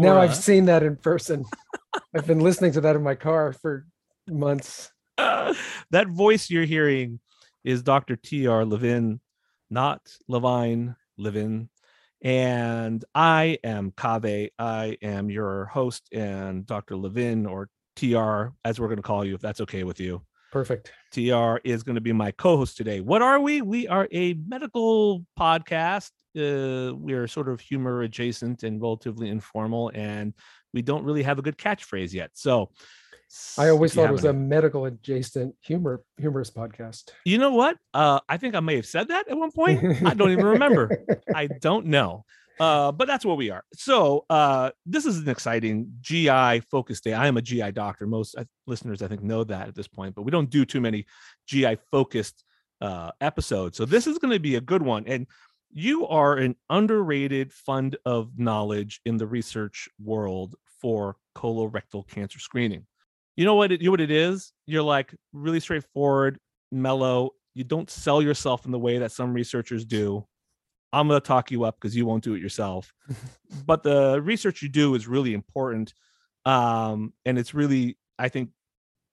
Now I've seen that in person. I've been listening to that in my car for months. that voice you're hearing is Dr. T.R. Levin, not Levine Levin. And I am Kaveh. I am your host and Dr. Levin or TR, as we're going to call you, if that's okay with you. Perfect. TR is going to be my co-host today. What are we? We are a medical podcast. Uh, we are sort of humor adjacent and relatively informal, and we don't really have a good catchphrase yet. So I always thought it was a medical adjacent humor humorous podcast. You know what? Uh, I think I may have said that at one point. I don't even remember. I don't know. Uh, but that's what we are. So uh, this is an exciting GI focus day. I am a GI doctor. Most uh, listeners, I think, know that at this point, but we don't do too many GI focused uh, episodes. So this is going to be a good one. And you are an underrated fund of knowledge in the research world for colorectal cancer screening. You know what it, you know what it is? You're like really straightforward, mellow. You don't sell yourself in the way that some researchers do. I'm going to talk you up because you won't do it yourself. but the research you do is really important. Um, and it's really, I think,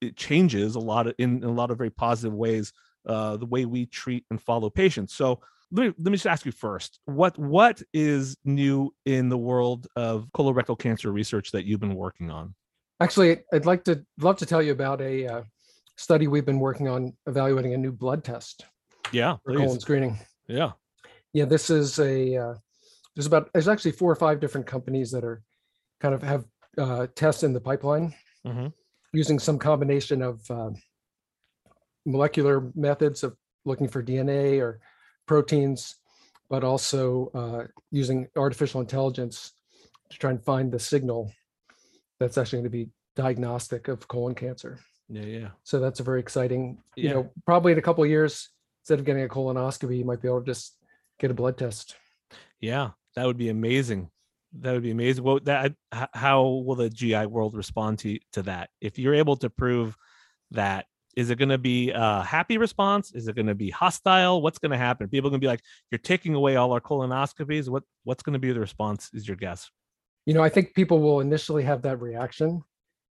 it changes a lot of, in, in a lot of very positive ways uh, the way we treat and follow patients. So let me, let me just ask you first what what is new in the world of colorectal cancer research that you've been working on? Actually, I'd like to love to tell you about a uh, study we've been working on evaluating a new blood test Yeah, colon screening. Yeah. Yeah, this is a uh, there's about there's actually four or five different companies that are kind of have uh, tests in the pipeline Mhm. using some combination of uh, molecular methods of looking for DNA or proteins, but also uh, using artificial intelligence to try and find the signal that's actually going to be diagnostic of colon cancer. Yeah, yeah. So that's a very exciting, you Yeah. know, probably in a couple of years, instead of getting a colonoscopy, you might be able to just get a blood test. Yeah, that would be amazing. That would be amazing. Well, that how will the GI world respond to to that? If you're able to prove that, is it going to be a happy response? Is it going to be hostile? What's going to happen? People are going to be like, "You're taking away all our colonoscopies." What What's going to be the response? Is your guess? You know, I think people will initially have that reaction,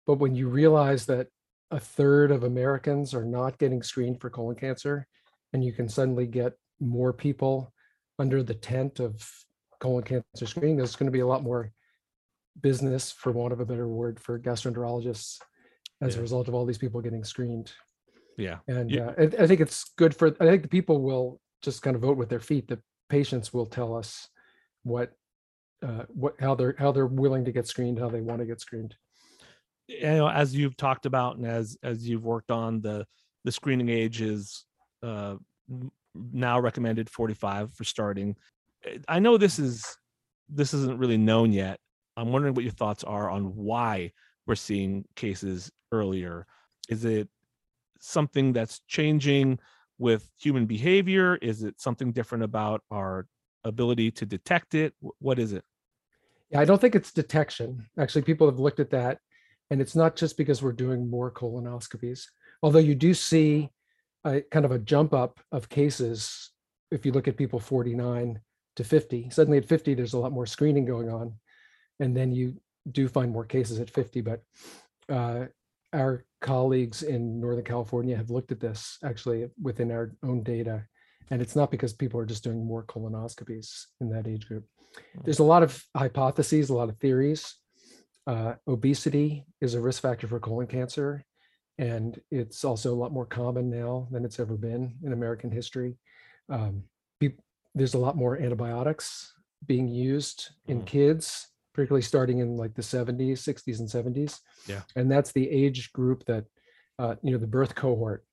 but when you realize that a third of Americans are not getting screened for colon cancer, and you can suddenly get more people under the tent of colon cancer screening, there's going to be a lot more business, for want of a better word, for gastroenterologists as Yeah. a result of all these people getting screened. Yeah, And Yeah. uh, I, I think it's good for, I think the people will just kind of vote with their feet. The patients will tell us what, uh, what, how they're, how they're willing to get screened, how they want to get screened. you know, as you've talked about and as as you've worked on the the screening age is uh, now recommended 45 for starting. Eh, I know this is this isn't really known yet. I'm wondering what your thoughts are on why we're seeing cases earlier. Is it something that's changing with human behavior? Is it something different about our ability to detect it? What is it? Yeah, I don't think it's detection. Actually, people have looked at that, and it's not just because we're doing more colonoscopies. Although you do see a kind of a jump up of cases if you look at people 49 to 50. Suddenly at 50, there's a lot more screening going on, and then you do find more cases at 50. But uh, our colleagues in Northern California have looked at this actually within our own data, and it's not because people are just doing more colonoscopies in that age group. Hmm. There's a lot of hypotheses, a lot of theories. Uh, obesity is a risk factor for colon cancer, and it's also a lot more common now than it's ever been in American history. Um, be, there's a lot more antibiotics being used in mm. kids, particularly starting in like the 70s, 60s, and 70s. Yeah, and that's the age group that uh, you know the birth cohort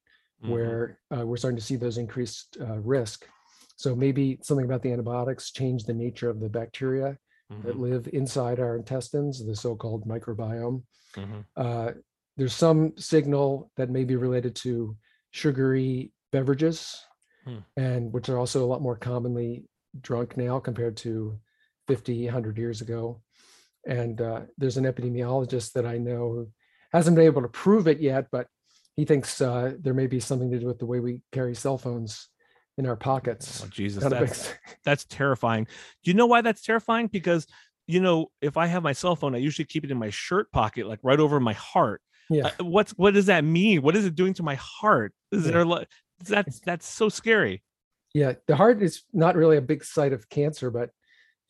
mm-hmm. where uh, we're starting to see those increased uh, risk. So maybe something about the antibiotics changed the nature of the bacteria mm-hmm. that live inside our intestines, the so-called microbiome. Mm-hmm. Uh, there's some signal that may be related to sugary beverages, hmm. and which are also a lot more commonly drunk now compared to 50, 100 years ago. And uh, there's an epidemiologist that I know who hasn't been able to prove it yet, but he thinks uh, there may be something to do with the way we carry cell phones in our pockets. Oh, Jesus, that's, that's terrifying. Do you know why that's terrifying? Because you know, if I have my cell phone, I usually keep it in my shirt pocket, like right over my heart. Yeah. Uh, what's what does that mean? What is it doing to my heart? Is yeah. there that's that's so scary. Yeah, the heart is not really a big site of cancer, but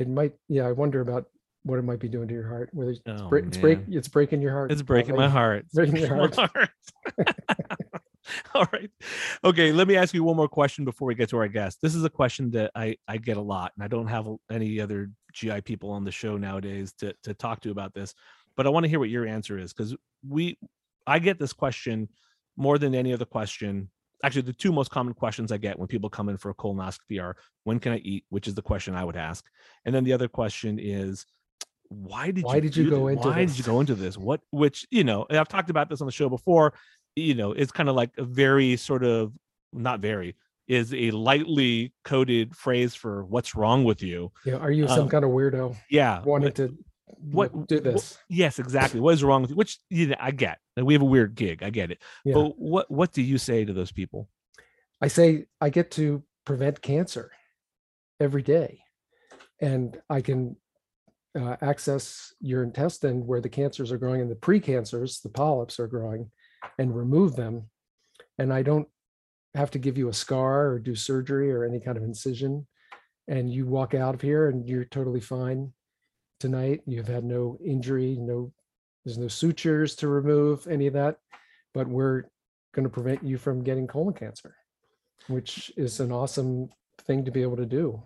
it might. Yeah, I wonder about what it might be doing to your heart. Whether it's, oh, break, it's break, it's breaking your heart. It's breaking my heart. breaking your heart. heart. All right. Okay. Let me ask you one more question before we get to our guest. This is a question that I, I get a lot, and I don't have any other GI people on the show nowadays to, to talk to about this, but I want to hear what your answer is because we, I get this question more than any other question. Actually, the two most common questions I get when people come in for a colonoscopy are when can I eat, which is the question I would ask. And then the other question is, why did why you did you go into why this? did you go into this what which you know i've talked about this on the show before you know it's kind of like a very sort of not very is a lightly coded phrase for what's wrong with you yeah are you some um, kind of weirdo yeah wanting to what do this. what, yes exactly. What is wrong with you? Which you know, i get. We have a weird gig. I get it. Yeah. but what what do you say to those people? I say i get to prevent cancer every day and i can uh, access your intestine where the cancers are growing and the precancers, the polyps are growing, and remove them. And I don't have to give you a scar or do surgery or any kind of incision. And you walk out of here and you're totally fine tonight. You've had no injury, no, there's no sutures to remove, any of that. But we're going to prevent you from getting colon cancer, which is an awesome thing to be able to do.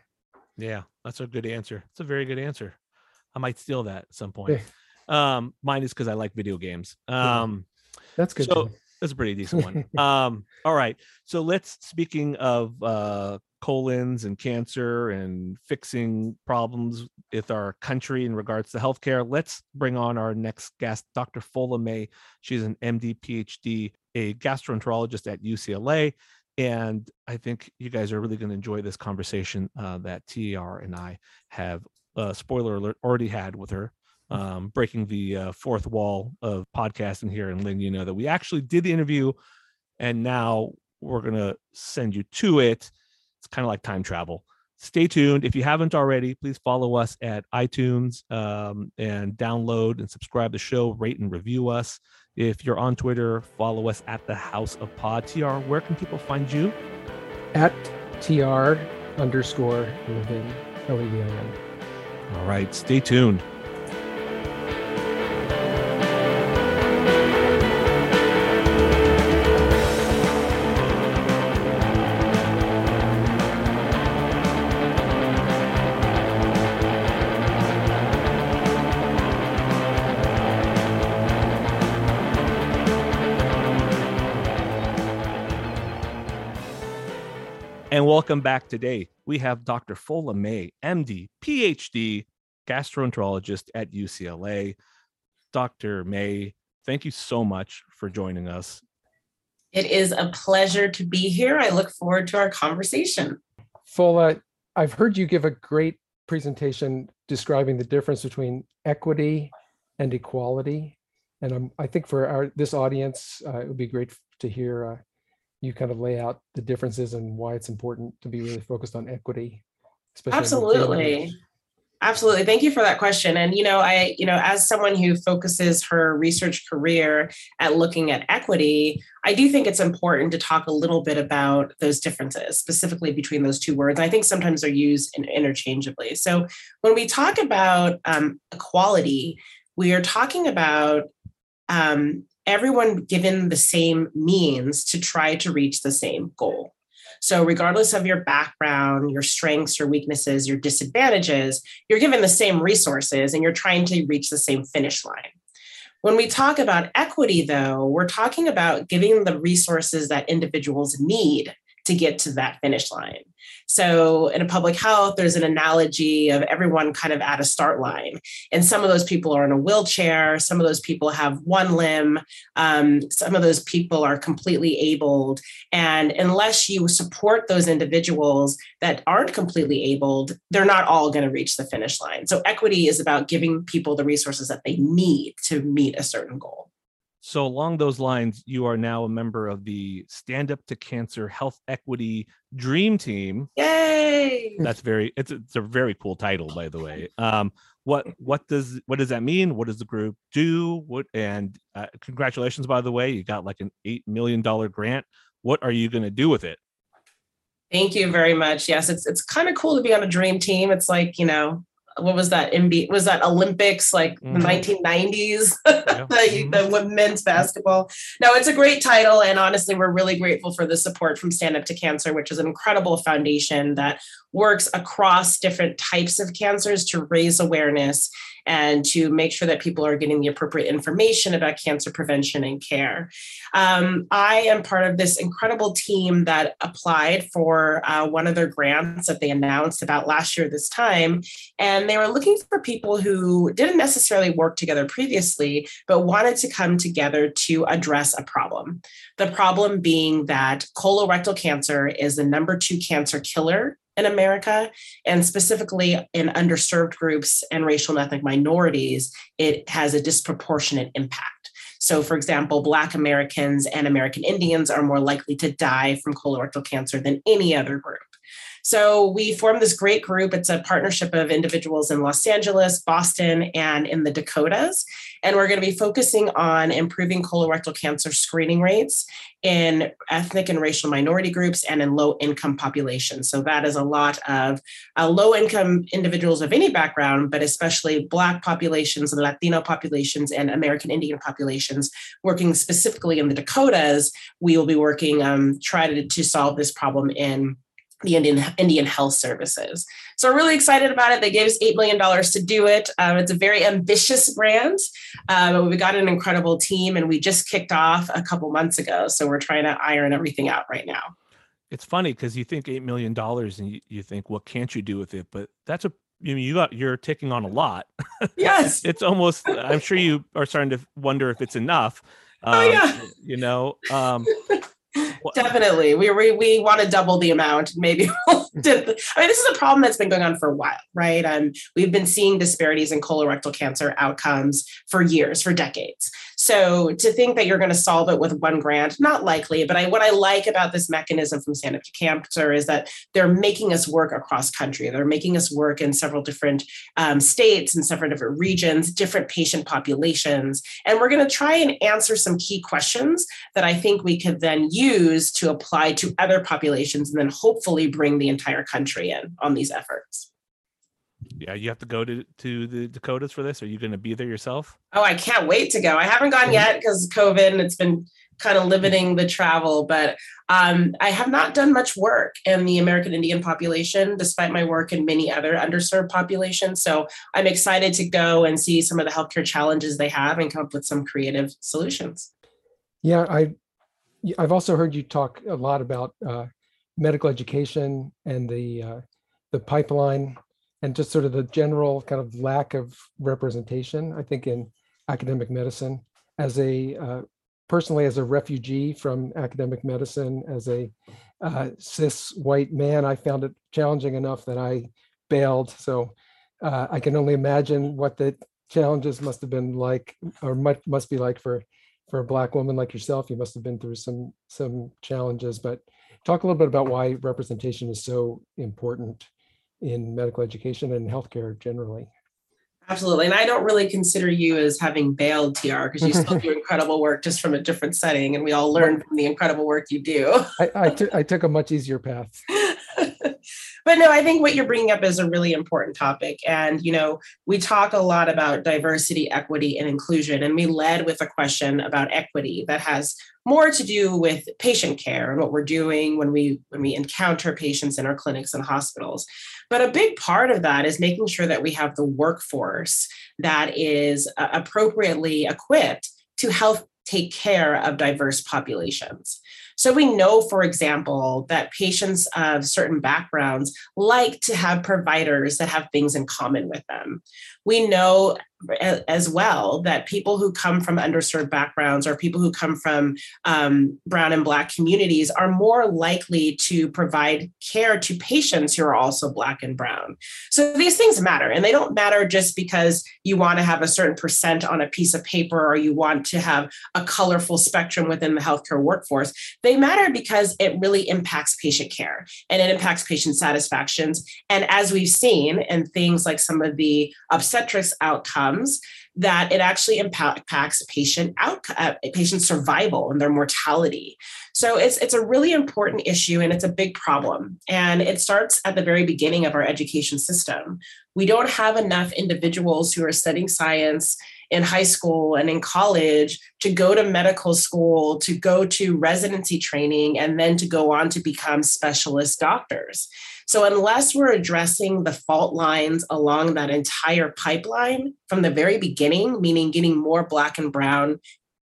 Yeah, that's a good answer. It's a very good answer. I might steal that at some point. Um, mine is because I like video games. Um, that's good. So that's a pretty decent one. um, all right. So let's speaking of uh colons and cancer and fixing problems with our country in regards to healthcare. Let's bring on our next guest, Dr. Fola May. She's an MD, PhD, a gastroenterologist at UCLA. And I think you guys are really going to enjoy this conversation uh, that TR and I have uh, spoiler alert, already had with her, um, breaking the uh, fourth wall of podcasting here and letting you know that we actually did the interview, and now we're gonna send you to it. It's kind of like time travel. Stay tuned. If you haven't already, please follow us at iTunes um, and download and subscribe the show, rate and review us. If you're on Twitter, follow us at the House of Pod. TR, where can people find you? At TR underscore Levin, L-E-V-I-N. All right, stay tuned. Back today. We have Dr. Fola May, MD, PhD, gastroenterologist at UCLA. Dr. May, thank you so much for joining us. It is a pleasure to be here. I look forward to our conversation. Fola, I've heard you give a great presentation describing the difference between equity and equality. And I'm, I think for our this audience, uh, it would be great to hear uh, you kind of lay out the differences and why it's important to be really focused on equity. Absolutely. Absolutely. Thank you for that question. And, you know, I, you know, as someone who focuses her research career at looking at equity, I do think it's important to talk a little bit about those differences, specifically between those two words. I think sometimes they're used interchangeably. So when we talk about um, equality, we are talking about um, everyone given the same means to try to reach the same goal. So, regardless of your background, your strengths, your weaknesses, your disadvantages, you're given the same resources and you're trying to reach the same finish line. When we talk about equity, though, we're talking about giving the resources that individuals need to get to that finish line. So, in a public health, there's an analogy of everyone kind of at a start line. And some of those people are in a wheelchair, some of those people have one limb, um, some of those people are completely abled. And unless you support those individuals that aren't completely abled, they're not all going to reach the finish line. So, equity is about giving people the resources that they need to meet a certain goal. So, along those lines, you are now a member of the Stand Up to Cancer Health Equity Dream Team. Yay! That's very it's a, it's a very cool title, by the way. Um, what what does what does that mean? What does the group do? What and uh, congratulations, by the way, you got like an eight million dollar grant. What are you going to do with it? Thank you very much. Yes, it's it's kind of cool to be on a dream team. It's like you know what was that MB was that Olympics like mm-hmm. the 1990s yeah. the, mm-hmm. the women's basketball no it's a great title and honestly we're really grateful for the support from stand up to cancer which is an incredible foundation that works across different types of cancers to raise awareness and to make sure that people are getting the appropriate information about cancer prevention and care. Um, I am part of this incredible team that applied for uh, one of their grants that they announced about last year this time. And they were looking for people who didn't necessarily work together previously, but wanted to come together to address a problem. The problem being that colorectal cancer is the number two cancer killer in America, and specifically in underserved groups and racial and ethnic minorities, it has a disproportionate impact. So, for example, Black Americans and American Indians are more likely to die from colorectal cancer than any other group. So we formed this great group. It's a partnership of individuals in Los Angeles, Boston, and in the Dakotas. And we're going to be focusing on improving colorectal cancer screening rates in ethnic and racial minority groups and in low income populations. So that is a lot of uh, low income individuals of any background, but especially Black populations and Latino populations and American Indian populations. Working specifically in the Dakotas, we will be working um, try to, to solve this problem in the Indian Indian Health Services. So we're really excited about it. They gave us eight million dollars to do it. Um, it's a very ambitious brand, uh, but we got an incredible team, and we just kicked off a couple months ago. So we're trying to iron everything out right now. It's funny because you think eight million dollars, and you, you think, what can't you do with it? But that's a you mean you got you're taking on a lot. Yes, it's almost. I'm sure you are starting to wonder if it's enough. Um, oh yeah. Um, you know. Um, Definitely. We, we, we want to double the amount. Maybe we'll I mean, this is a problem that's been going on for a while, right? Um, we've been seeing disparities in colorectal cancer outcomes for years, for decades. So to think that you're going to solve it with one grant, not likely. But I, what I like about this mechanism from Stand Up to Cancer is that they're making us work across country. They're making us work in several different um, states and several different regions, different patient populations. And we're going to try and answer some key questions that I think we could then use to apply to other populations and then hopefully bring the entire country in on these efforts you have to go to to the dakotas for this? Are you going to be there yourself? Oh i can't wait to go. I haven't gone yet because covid and it's been kind of limiting the travel but um, i have not done much work in the american indian population despite my work in many other underserved populations so i'm excited to go and see some of the healthcare challenges they have and come up with some creative solutions. Yeah i i've also heard you talk a lot about uh, medical education and the uh, the pipeline and just sort of the general kind of lack of representation, I think, in academic medicine. As a uh, personally, as a refugee from academic medicine, as a uh, cis white man, I found it challenging enough that I bailed. So uh, I can only imagine what the challenges must have been like, or must, must be like for for a black woman like yourself. You must have been through some some challenges. But talk a little bit about why representation is so important in medical education and healthcare generally. Absolutely. And I don't really consider you as having bailed TR because you still do incredible work just from a different setting. And we all learn from the incredible work you do. I, I, t- I took a much easier path. but no, I think what you're bringing up is a really important topic. And, you know, we talk a lot about diversity, equity, and inclusion. And we led with a question about equity that has more to do with patient care and what we're doing when we when we encounter patients in our clinics and hospitals but a big part of that is making sure that we have the workforce that is uh, appropriately equipped to help take care of diverse populations so we know, for example, that patients of certain backgrounds like to have providers that have things in common with them. We know as well that people who come from underserved backgrounds or people who come from um, brown and black communities are more likely to provide care to patients who are also black and brown. So these things matter and they don't matter just because you want to have a certain percent on a piece of paper or you want to have a colorful spectrum within the healthcare workforce. They matter because it really impacts patient care and it impacts patient satisfactions. And as we've seen in things like some of the obstetrics outcomes that it actually impacts patient out, uh, patient survival and their mortality. So it's it's a really important issue and it's a big problem. And it starts at the very beginning of our education system. We don't have enough individuals who are studying science in high school and in college to go to medical school, to go to residency training, and then to go on to become specialist doctors. So, unless we're addressing the fault lines along that entire pipeline from the very beginning, meaning getting more Black and Brown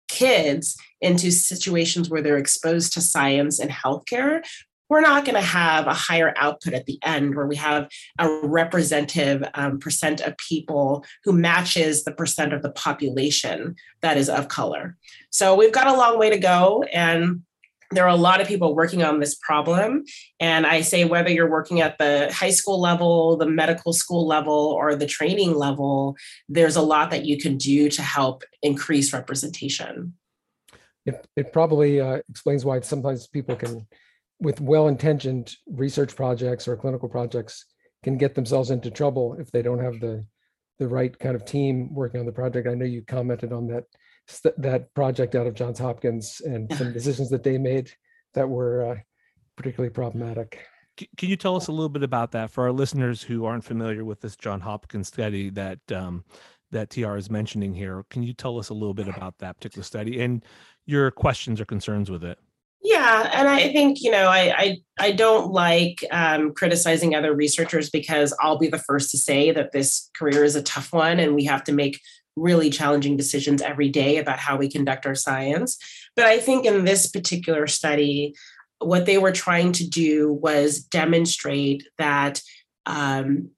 kids into situations where they're exposed to science and healthcare, we're not going to have a higher output at the end where we have a representative um, percent of people who matches the percent of the population that is of color. So we've got a long way to go. And there are a lot of people working on this problem. And I say, whether you're working at the high school level, the medical school level, or the training level, there's a lot that you can do to help increase representation. It, it probably uh, explains why sometimes people can, with well intentioned research projects or clinical projects, can get themselves into trouble if they don't have the, the right kind of team working on the project. I know you commented on that that project out of Johns Hopkins and some decisions that they made that were uh, particularly problematic. Can you tell us a little bit about that for our listeners who aren't familiar with this John Hopkins study that um, that TR is mentioning here? Can you tell us a little bit about that particular study and your questions or concerns with it? Yeah, and I think you know I I, I don't like um, criticizing other researchers because I'll be the first to say that this career is a tough one and we have to make really challenging decisions every day about how we conduct our science. But I think in this particular study, what they were trying to do was demonstrate that um,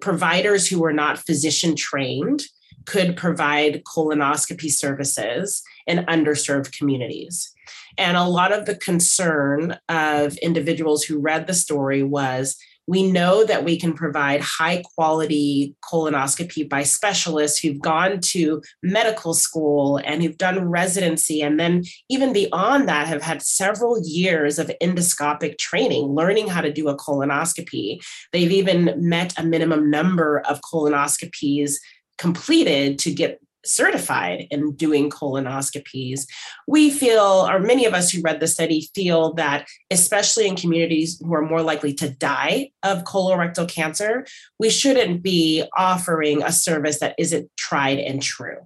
providers who were not physician trained could provide colonoscopy services in underserved communities. And a lot of the concern of individuals who read the story was we know that we can provide high quality colonoscopy by specialists who've gone to medical school and who've done residency. And then, even beyond that, have had several years of endoscopic training, learning how to do a colonoscopy. They've even met a minimum number of colonoscopies completed to get certified in doing colonoscopies. We feel, or many of us who read the study feel that, especially in communities who are more likely to die of colorectal cancer, we shouldn't be offering a service that isn't tried and true.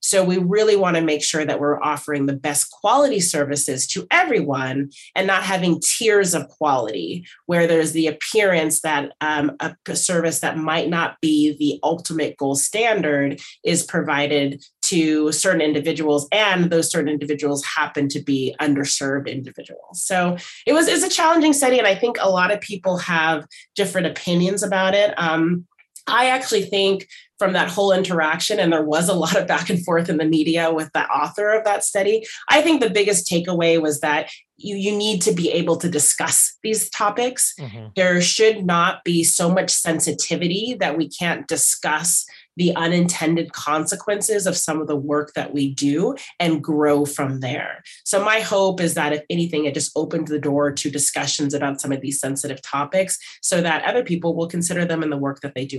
So we really want to make sure that we're offering the best quality services to everyone and not having tiers of quality where there's the appearance that um, a, service that might not be the ultimate gold standard is provided to certain individuals and those certain individuals happen to be underserved individuals. So it was it's a challenging study and i think a lot of people have different opinions about it. Um, i actually think from that whole interaction and there was a lot of back and forth in the media with the author of that study i think the biggest takeaway was that you, you need to be able to discuss these topics mm-hmm. there should not be so much sensitivity that we can't discuss the unintended consequences of some of the work that we do and grow from there. So, my hope is that if anything, it just opened the door to discussions about some of these sensitive topics so that other people will consider them in the work that they do.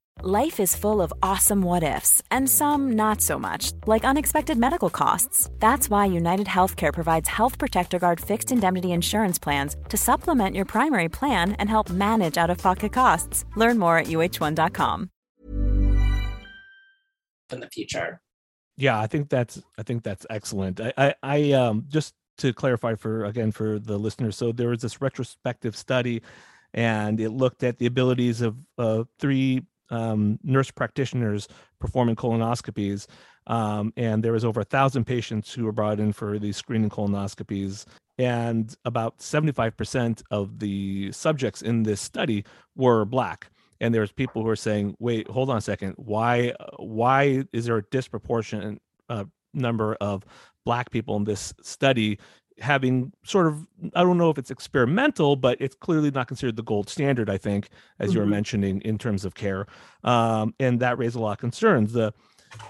Life is full of awesome what ifs and some not so much, like unexpected medical costs. That's why United Healthcare provides Health Protector Guard fixed indemnity insurance plans to supplement your primary plan and help manage out of pocket costs. Learn more at uh1.com. In the future. Yeah, I think that's I think that's excellent. I I, I um just to clarify for again for the listeners, so there was this retrospective study and it looked at the abilities of uh, three um, nurse practitioners performing colonoscopies. Um, and there was over a thousand patients who were brought in for these screening colonoscopies. And about 75% of the subjects in this study were Black. And there's people who are saying, wait, hold on a second. Why, why is there a disproportionate uh, number of Black people in this study having sort of i don't know if it's experimental but it's clearly not considered the gold standard i think as mm-hmm. you were mm-hmm. mentioning in terms of care um, and that raised a lot of concerns the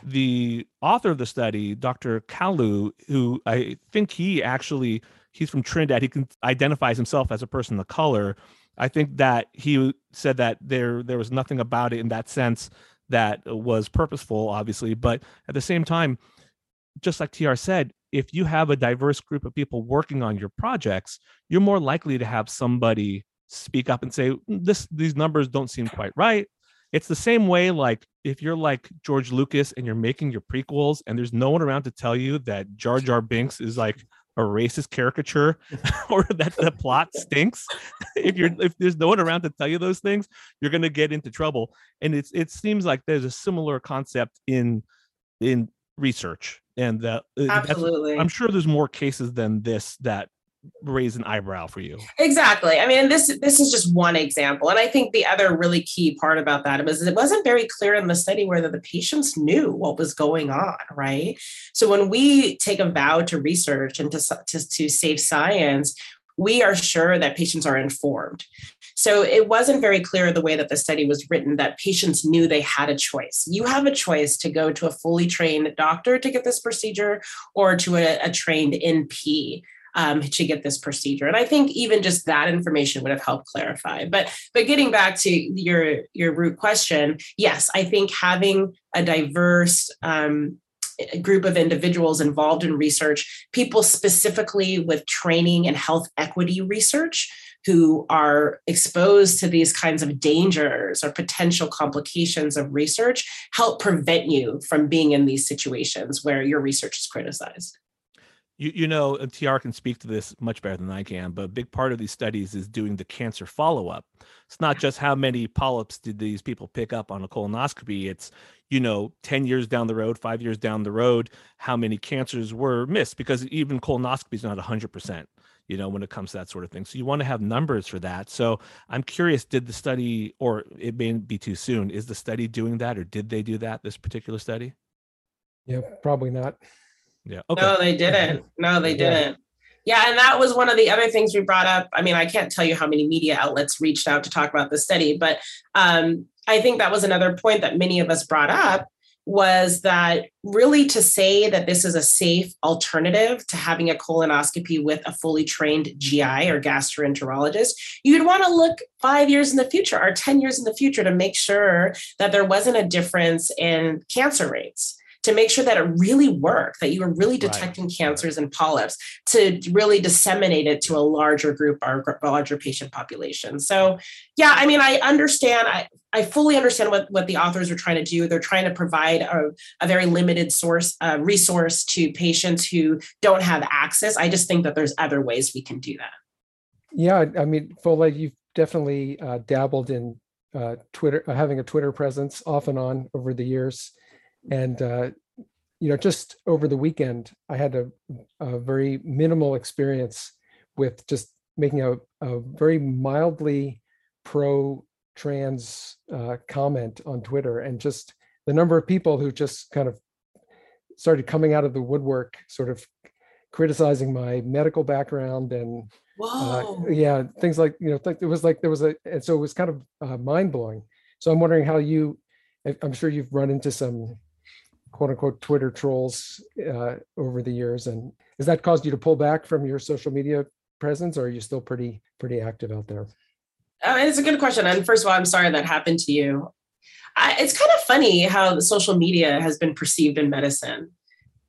the author of the study dr Kalloo who i think he actually he's from trinidad he can identifies himself as a person of color i think that he said that there there was nothing about it in that sense that was purposeful obviously but at the same time just like tr said if you have a diverse group of people working on your projects, you're more likely to have somebody speak up and say, mm, this these numbers don't seem quite right. It's the same way, like if you're like George Lucas and you're making your prequels and there's no one around to tell you that Jar Jar Binks is like a racist caricature or that the plot stinks. if you're if there's no one around to tell you those things, you're gonna get into trouble. And it's it seems like there's a similar concept in in research and that uh, absolutely i'm sure there's more cases than this that raise an eyebrow for you. Exactly. I mean this this is just one example and i think the other really key part about that was it wasn't very clear in the study whether the patients knew what was going on right? So when we take a vow to research and to, to, to save science we are sure that patients are informed so it wasn't very clear the way that the study was written that patients knew they had a choice. You have a choice to go to a fully trained doctor to get this procedure or to a, a trained NP. Um, to get this procedure. And I think even just that information would have helped clarify. But but getting back to your your root question, yes, I think having a diverse um, group of individuals involved in research, people specifically with training and health equity research, who are exposed to these kinds of dangers or potential complications of research help prevent you from being in these situations where your research is criticized. You, you know, uh, TR can speak to this much better than I can, but a big part of these studies is doing the cancer follow up. It's not just how many polyps did these people pick up on a colonoscopy. It's, you know, 10 years down the road, five years down the road, how many cancers were missed because even colonoscopy is not 100% you know, when it comes to that sort of thing. So you want to have numbers for that. So I'm curious, did the study, or it may be too soon, is the study doing that, or did they do that, this particular study? Yeah, probably not. Yeah. Okay. No, they didn't. No, they didn't. Yeah, and that was one of the other things we brought up. I mean, I can't tell you how many media outlets reached out to talk about the study, but um, I think that was another point that many of us brought up was that really to say that this is a safe alternative to having a colonoscopy with a fully trained GI or gastroenterologist, you'd want to look five years in the future or 10 years in the future to make sure that there wasn't a difference in cancer rates. To make sure that it really worked, that you were really detecting right. cancers and polyps to really disseminate it to a larger group or larger patient population. So, yeah, I mean, I understand. I, I fully understand what, what the authors are trying to do. They're trying to provide a, a very limited source uh, resource to patients who don't have access. I just think that there's other ways we can do that. Yeah, I mean, Fola, you've definitely uh, dabbled in uh, Twitter, uh, having a Twitter presence off and on over the years, and uh, you know, just over the weekend, I had a, a very minimal experience with just making a, a very mildly pro trans uh, comment on Twitter, and just the number of people who just kind of started coming out of the woodwork, sort of criticizing my medical background and uh, yeah, things like you know, th- it was like there was a, and so it was kind of uh, mind blowing. So I'm wondering how you, I'm sure you've run into some quote unquote Twitter trolls uh, over the years, and has that caused you to pull back from your social media presence, or are you still pretty pretty active out there? Uh, it's a good question. And first of all, I'm sorry that happened to you. I, it's kind of funny how social media has been perceived in medicine.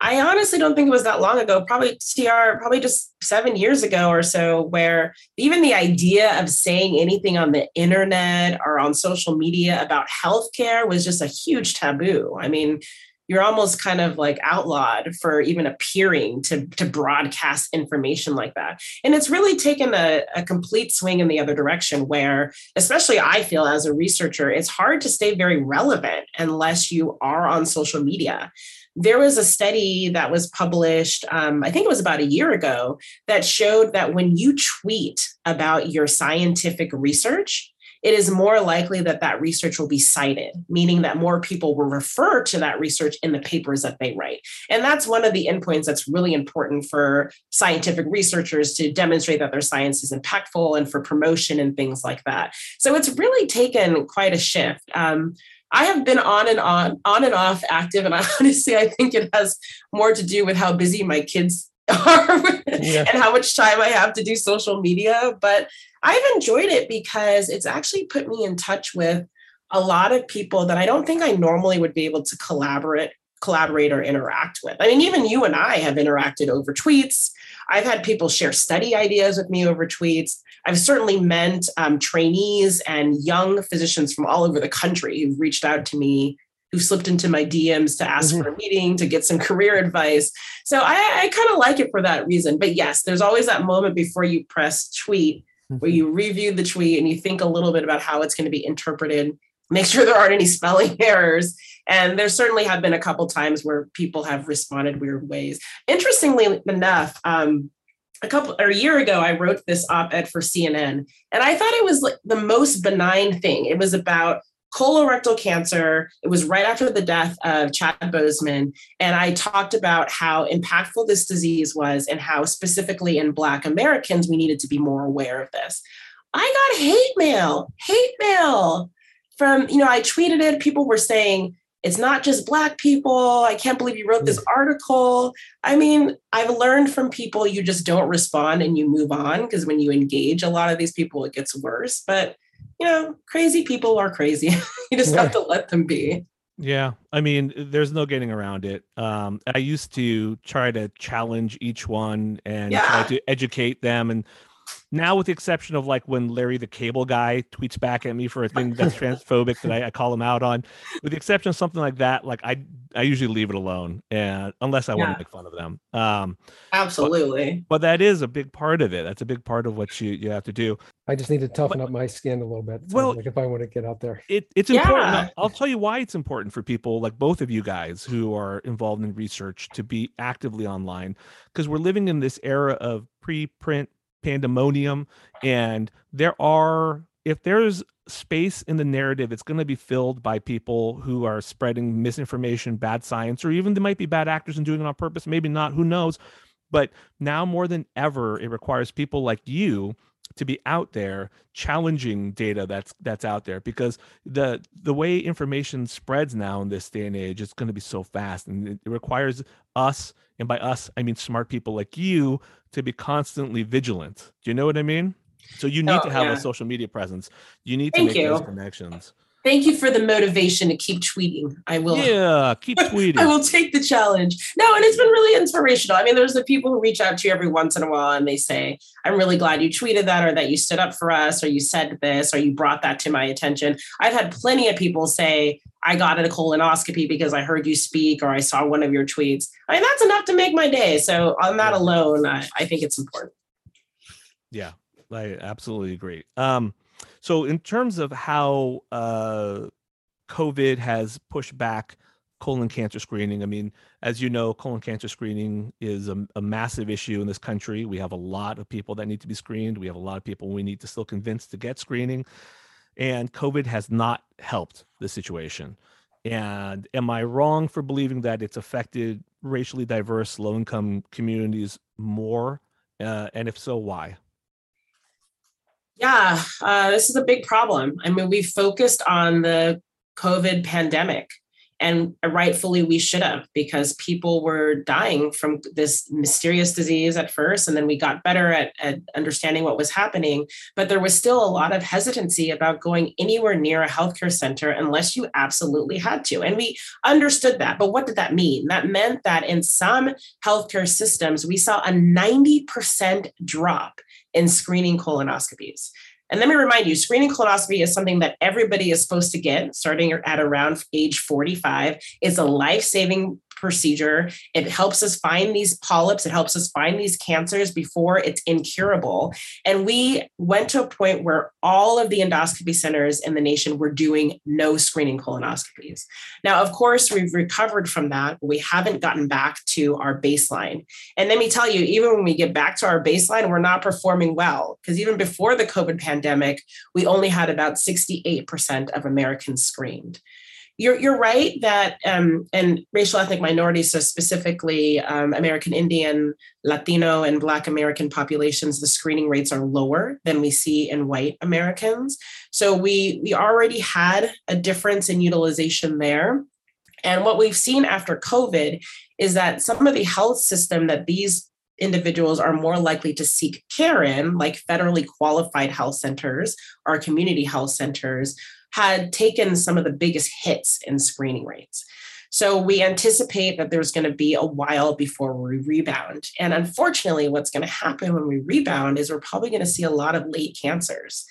I honestly don't think it was that long ago, probably TR, probably just seven years ago or so, where even the idea of saying anything on the internet or on social media about healthcare was just a huge taboo. I mean, you're almost kind of like outlawed for even appearing to, to broadcast information like that. And it's really taken a, a complete swing in the other direction where, especially I feel as a researcher, it's hard to stay very relevant unless you are on social media there was a study that was published, um, I think it was about a year ago, that showed that when you tweet about your scientific research, it is more likely that that research will be cited, meaning that more people will refer to that research in the papers that they write. And that's one of the endpoints that's really important for scientific researchers to demonstrate that their science is impactful and for promotion and things like that. So it's really taken quite a shift. Um, I have been on and on, on and off active. And I honestly, I think it has more to do with how busy my kids are yeah. and how much time I have to do social media. But I've enjoyed it because it's actually put me in touch with a lot of people that I don't think I normally would be able to collaborate collaborate or interact with. I mean, even you and I have interacted over tweets. I've had people share study ideas with me over tweets. I've certainly met um, trainees and young physicians from all over the country who've reached out to me, who slipped into my DMs to ask mm-hmm. for a meeting, to get some career advice. So I, I kind of like it for that reason. But yes, there's always that moment before you press tweet mm-hmm. where you review the tweet and you think a little bit about how it's going to be interpreted, make sure there aren't any spelling errors. And there certainly have been a couple times where people have responded weird ways. Interestingly enough, um, a couple or a year ago, I wrote this op-ed for CNN, and I thought it was like the most benign thing. It was about colorectal cancer. It was right after the death of Chad Boseman. And I talked about how impactful this disease was and how specifically in Black Americans, we needed to be more aware of this. I got hate mail, hate mail from, you know, I tweeted it. People were saying, it's not just black people i can't believe you wrote this mm. article i mean i've learned from people you just don't respond and you move on because when you engage a lot of these people it gets worse but you know crazy people are crazy. You just have to let them be. Yeah i mean there's no getting around it. Um i used to try to challenge each one and yeah. try to educate them and now with the exception of like when Larry the Cable Guy tweets back at me for a thing that's transphobic that I, I, call him out on, with the exception of something like that, like I I usually leave it alone, and unless I yeah. want to make fun of them. Um, Absolutely. But, but, that is a big part of it. That's a big part of what you you have to do. I just need to toughen but, up my skin a little bit. well, like if I want to get out there, it, it's important. Yeah. I'll tell you why it's important for people like both of you guys who are involved in research to be actively online because we're living in this era of pre-print pandemonium and there are if there's space in the narrative it's going to be filled by people who are spreading misinformation bad science or even they might be bad actors and doing it on purpose maybe not who knows? But now more than ever it requires people like you to be out there challenging data that's that's out there because the the way information spreads now in this day and age is going to be so fast and it requires us and by us i mean smart people like you to be constantly vigilant do you know what i mean so you need oh, to have yeah. a social media presence you need to Thank make you. those connections Thank you for the motivation to keep tweeting. I will. Yeah, keep tweeting. I will take the challenge. No, and it's been really inspirational. I mean, there's the people who reach out to you every once in a while and they say, I'm really glad you tweeted that or that you stood up for us or you said this or you brought that to my attention. I've had plenty of people say, I got a colonoscopy because I heard you speak or I saw one of your tweets. I mean, that's enough to make my day. So on that alone. I, I think it's important. Yeah, I absolutely agree. Um, so, in terms of how uh, COVID has pushed back colon cancer screening, I mean, as you know, colon cancer screening is a, a, massive issue in this country. We have a lot of people that need to be screened. We have a lot of people we need to still convince to get screening. And COVID has not helped the situation. And am I wrong for believing that it's affected racially diverse, low income communities more? Uh, and if so, why? Yeah, uh, this is a big problem. I mean, we focused on the COVID pandemic, and rightfully we should have, because people were dying from this mysterious disease at first, and then we got better at, at understanding what was happening. But there was still a lot of hesitancy about going anywhere near a healthcare center unless you absolutely had to. And we understood that. But what did that mean? That meant that in some healthcare systems, we saw a 90% drop in screening colonoscopies. And let me remind you, screening colonoscopy is something that everybody is supposed to get starting at around age 45. It's a life-saving procedure. It helps us find these polyps, it helps us find these cancers before it's incurable. And we went to a point where all of the endoscopy centers in the nation were doing no screening colonoscopies. Now, of course, we've recovered from that. But we haven't gotten back to our baseline. And let me tell you, even when we get back to our baseline, we're not performing well because even before the COVID pandemic, we only had about 68% of Americans screened you're you're right that um, and racial ethnic minorities, so specifically um, American Indian, Latino, and Black American populations, the screening rates are lower than we see in white Americans. So we we already had a difference in utilization there. And what we've seen after COVID is that some of the health system that these individuals are more likely to seek care in, like federally qualified health centers or community health centers, had taken some of the biggest hits in screening rates. So we anticipate that there's going to be a while before we rebound. And unfortunately, what's going to happen when we rebound is we're probably going to see a lot of late cancers.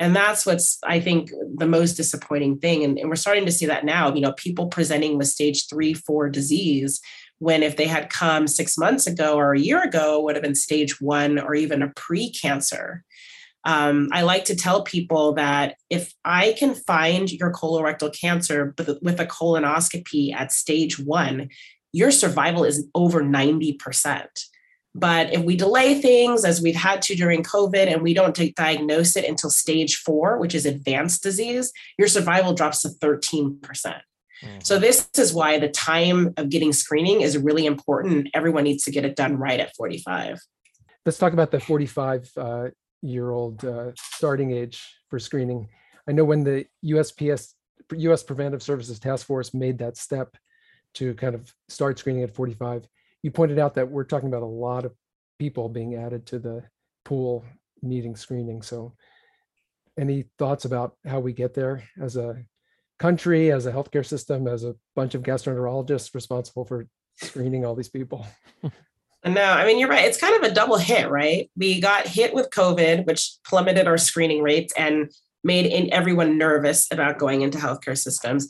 And that's what's, I think, the most disappointing thing. And, and we're starting to see that now, you know, people presenting with stage three, four disease, when if they had come six months ago or a year ago, would have been stage one or even a pre cancer um, I like to tell people that if I can find your colorectal cancer with a colonoscopy at stage one, your survival is over 90%. But if we delay things as we've had to during COVID and we don't diagnose it until stage four, which is advanced disease, your survival drops to 13%. Mm-hmm. So, this is why the time of getting screening is really important. Everyone needs to get it done right at 45. Let's talk about the 45 uh, year old uh, starting age for screening. I know when the USPS, US Preventive Services Task Force made that step to kind of start screening at 45, you pointed out that we're talking about a lot of people being added to the pool needing screening. So, any thoughts about how we get there as a country, as a healthcare system, as a bunch of gastroenterologists responsible for screening all these people? No, I mean, you're right. It's kind of a double hit, right? We got hit with COVID, which plummeted our screening rates and made everyone nervous about going into healthcare systems.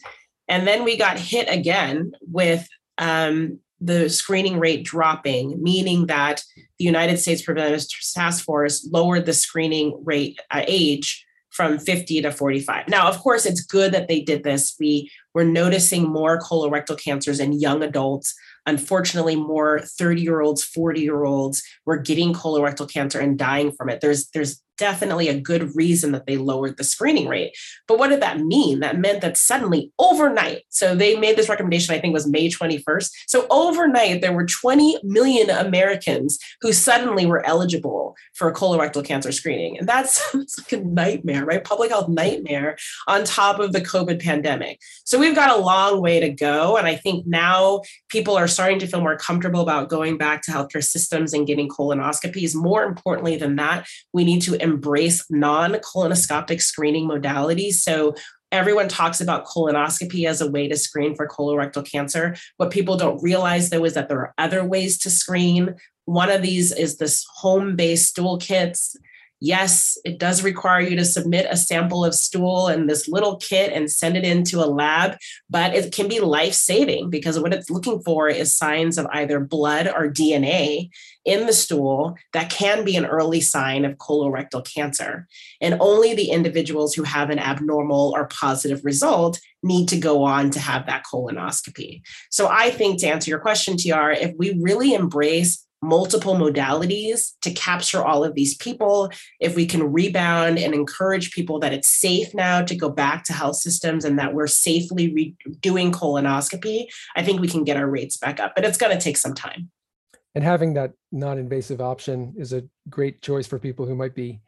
And then we got hit again with um, the screening rate dropping, meaning that the United States Preventive Task Force lowered the screening rate uh, age from 50 to 45. Now, of course, it's good that they did this. We were noticing more colorectal cancers in young adults unfortunately more 30 year olds 40 year olds were getting colorectal cancer and dying from it. There's there's definitely a good reason that they lowered the screening rate. But what did that mean? That meant that suddenly overnight, so they made this recommendation, I think was May 21st. So overnight, there were 20 million Americans who suddenly were eligible for colorectal cancer screening. And that's like a nightmare, right? Public health nightmare on top of the COVID pandemic. So we've got a long way to go. And I think now people are starting to feel more comfortable about going back to healthcare systems and getting colonoscopies. More importantly than that, we need to embrace non colonoscopic screening modalities. So Everyone talks about colonoscopy as a way to screen for colorectal cancer. What people don't realize, though, is that there are other ways to screen. One of these is this home based stool kits Yes, it does require you to submit a sample of stool in this little kit and send it into a lab, but it can be life saving because what it's looking for is signs of either blood or DNA in the stool that can be an early sign of colorectal cancer. And only the individuals who have an abnormal or positive result need to go on to have that colonoscopy. So I think to answer your question, TR, if we really embrace multiple modalities to capture all of these people, if we can rebound and encourage people that it's safe now to go back to health systems and that we're safely re- doing colonoscopy, I think we can get our rates back up. But it's going to take some time. And having that non invasive option is a great choice for people who might be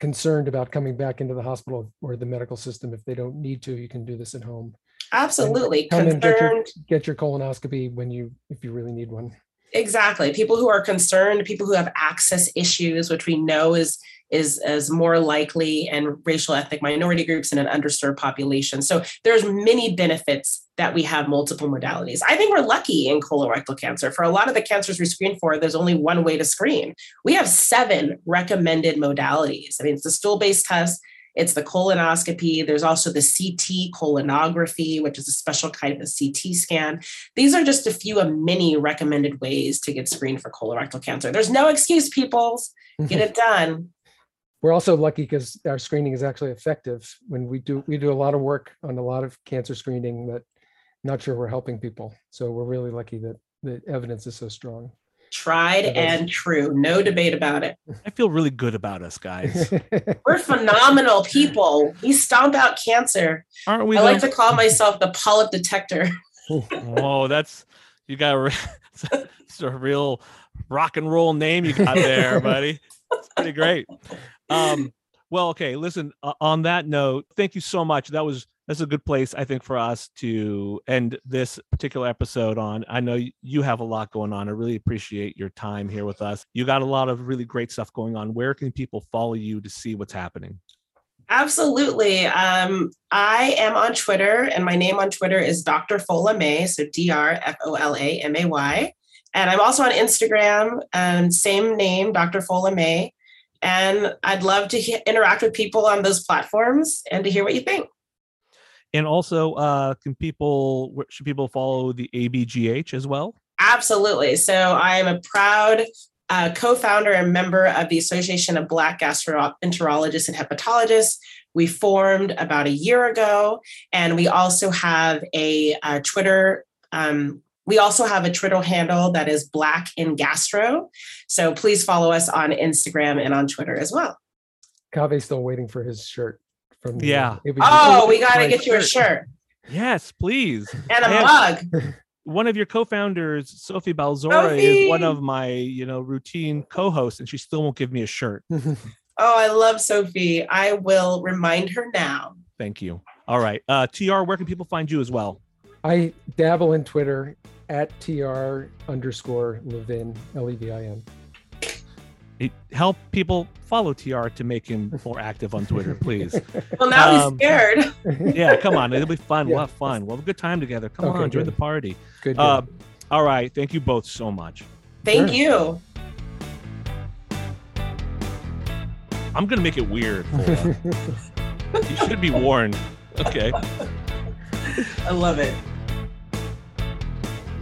concerned about coming back into the hospital or the medical system. If they don't need to, you can do this at home. Absolutely. Come Concerned. Get your, get your colonoscopy when you, if you really need one. Exactly. People who are concerned, people who have access issues, which we know is is is more likely and racial ethnic minority groups in an underserved population. So there's many benefits that we have multiple modalities. I think we're lucky in colorectal cancer. For a lot of the cancers we screen for, there's only one way to screen. We have seven recommended modalities. I mean, it's the stool-based test, it's the colonoscopy. There's also the CT colonography, which is a special kind of CT scan. These are just a few of many recommended ways to get screened for colorectal cancer. There's no excuse, people. Get it done. We're also lucky because our screening is actually effective. When we do, we do a lot of work on a lot of cancer screening that not sure we're helping people. So we're really lucky that the evidence is so strong. Tried and true. No debate about it. I feel really good about us, guys. We're phenomenal people. We stomp out cancer. Aren't we? I like to call myself the polyp detector. Whoa, that's you got a, it's a real rock and roll name you got there, buddy. It's pretty great. Um, well, okay. Listen. Uh, on that note, thank you so much. That was that's a good place i think for us to end this particular episode on i know you have a lot going on i really appreciate your time here with us you got a lot of really great stuff going on where can people follow you to see what's happening Absolutely. Um, I am on Twitter, and my name on Twitter is Dr. Fola May, so D R F O L A M A Y. And I'm also on Instagram, um, same name, Dr. Fola May. And I'd love to he- interact with people on those platforms and to hear what you think. And also, uh, can people should people follow the ABGH as well? Absolutely. So I am a proud uh, co-founder and member of the Association of Black Gastroenterologists and Hepatologists. We formed about a year ago, and we also have a, a Twitter. Um, we also have a Twitter handle that is Black in Gastro. So please follow us on Instagram and on Twitter as well. Kaveh's still waiting for his shirt from the, yeah. oh, we got to get you a shirt. Yes, please. And a mug. One of your co-founders, Sophie Balzora, Sophie. is one of my, you know, routine co-hosts, and she still won't give me a shirt. oh, I love Sophie. I will remind her now. Thank you. All right. Uh, TR, where can people find you as well? I dabble in Twitter at TR underscore Levin, L E V I N help people follow TR to make him more active on Twitter, please. well, now um, he's scared. yeah, come on. It'll be fun. Yeah. We'll have fun. We'll have a good time together. Come okay, on, enjoy the party. Good. Uh, all right. Thank you both so much. Thank sure. you. I'm going to make it weird. you should be warned. Okay. I love it.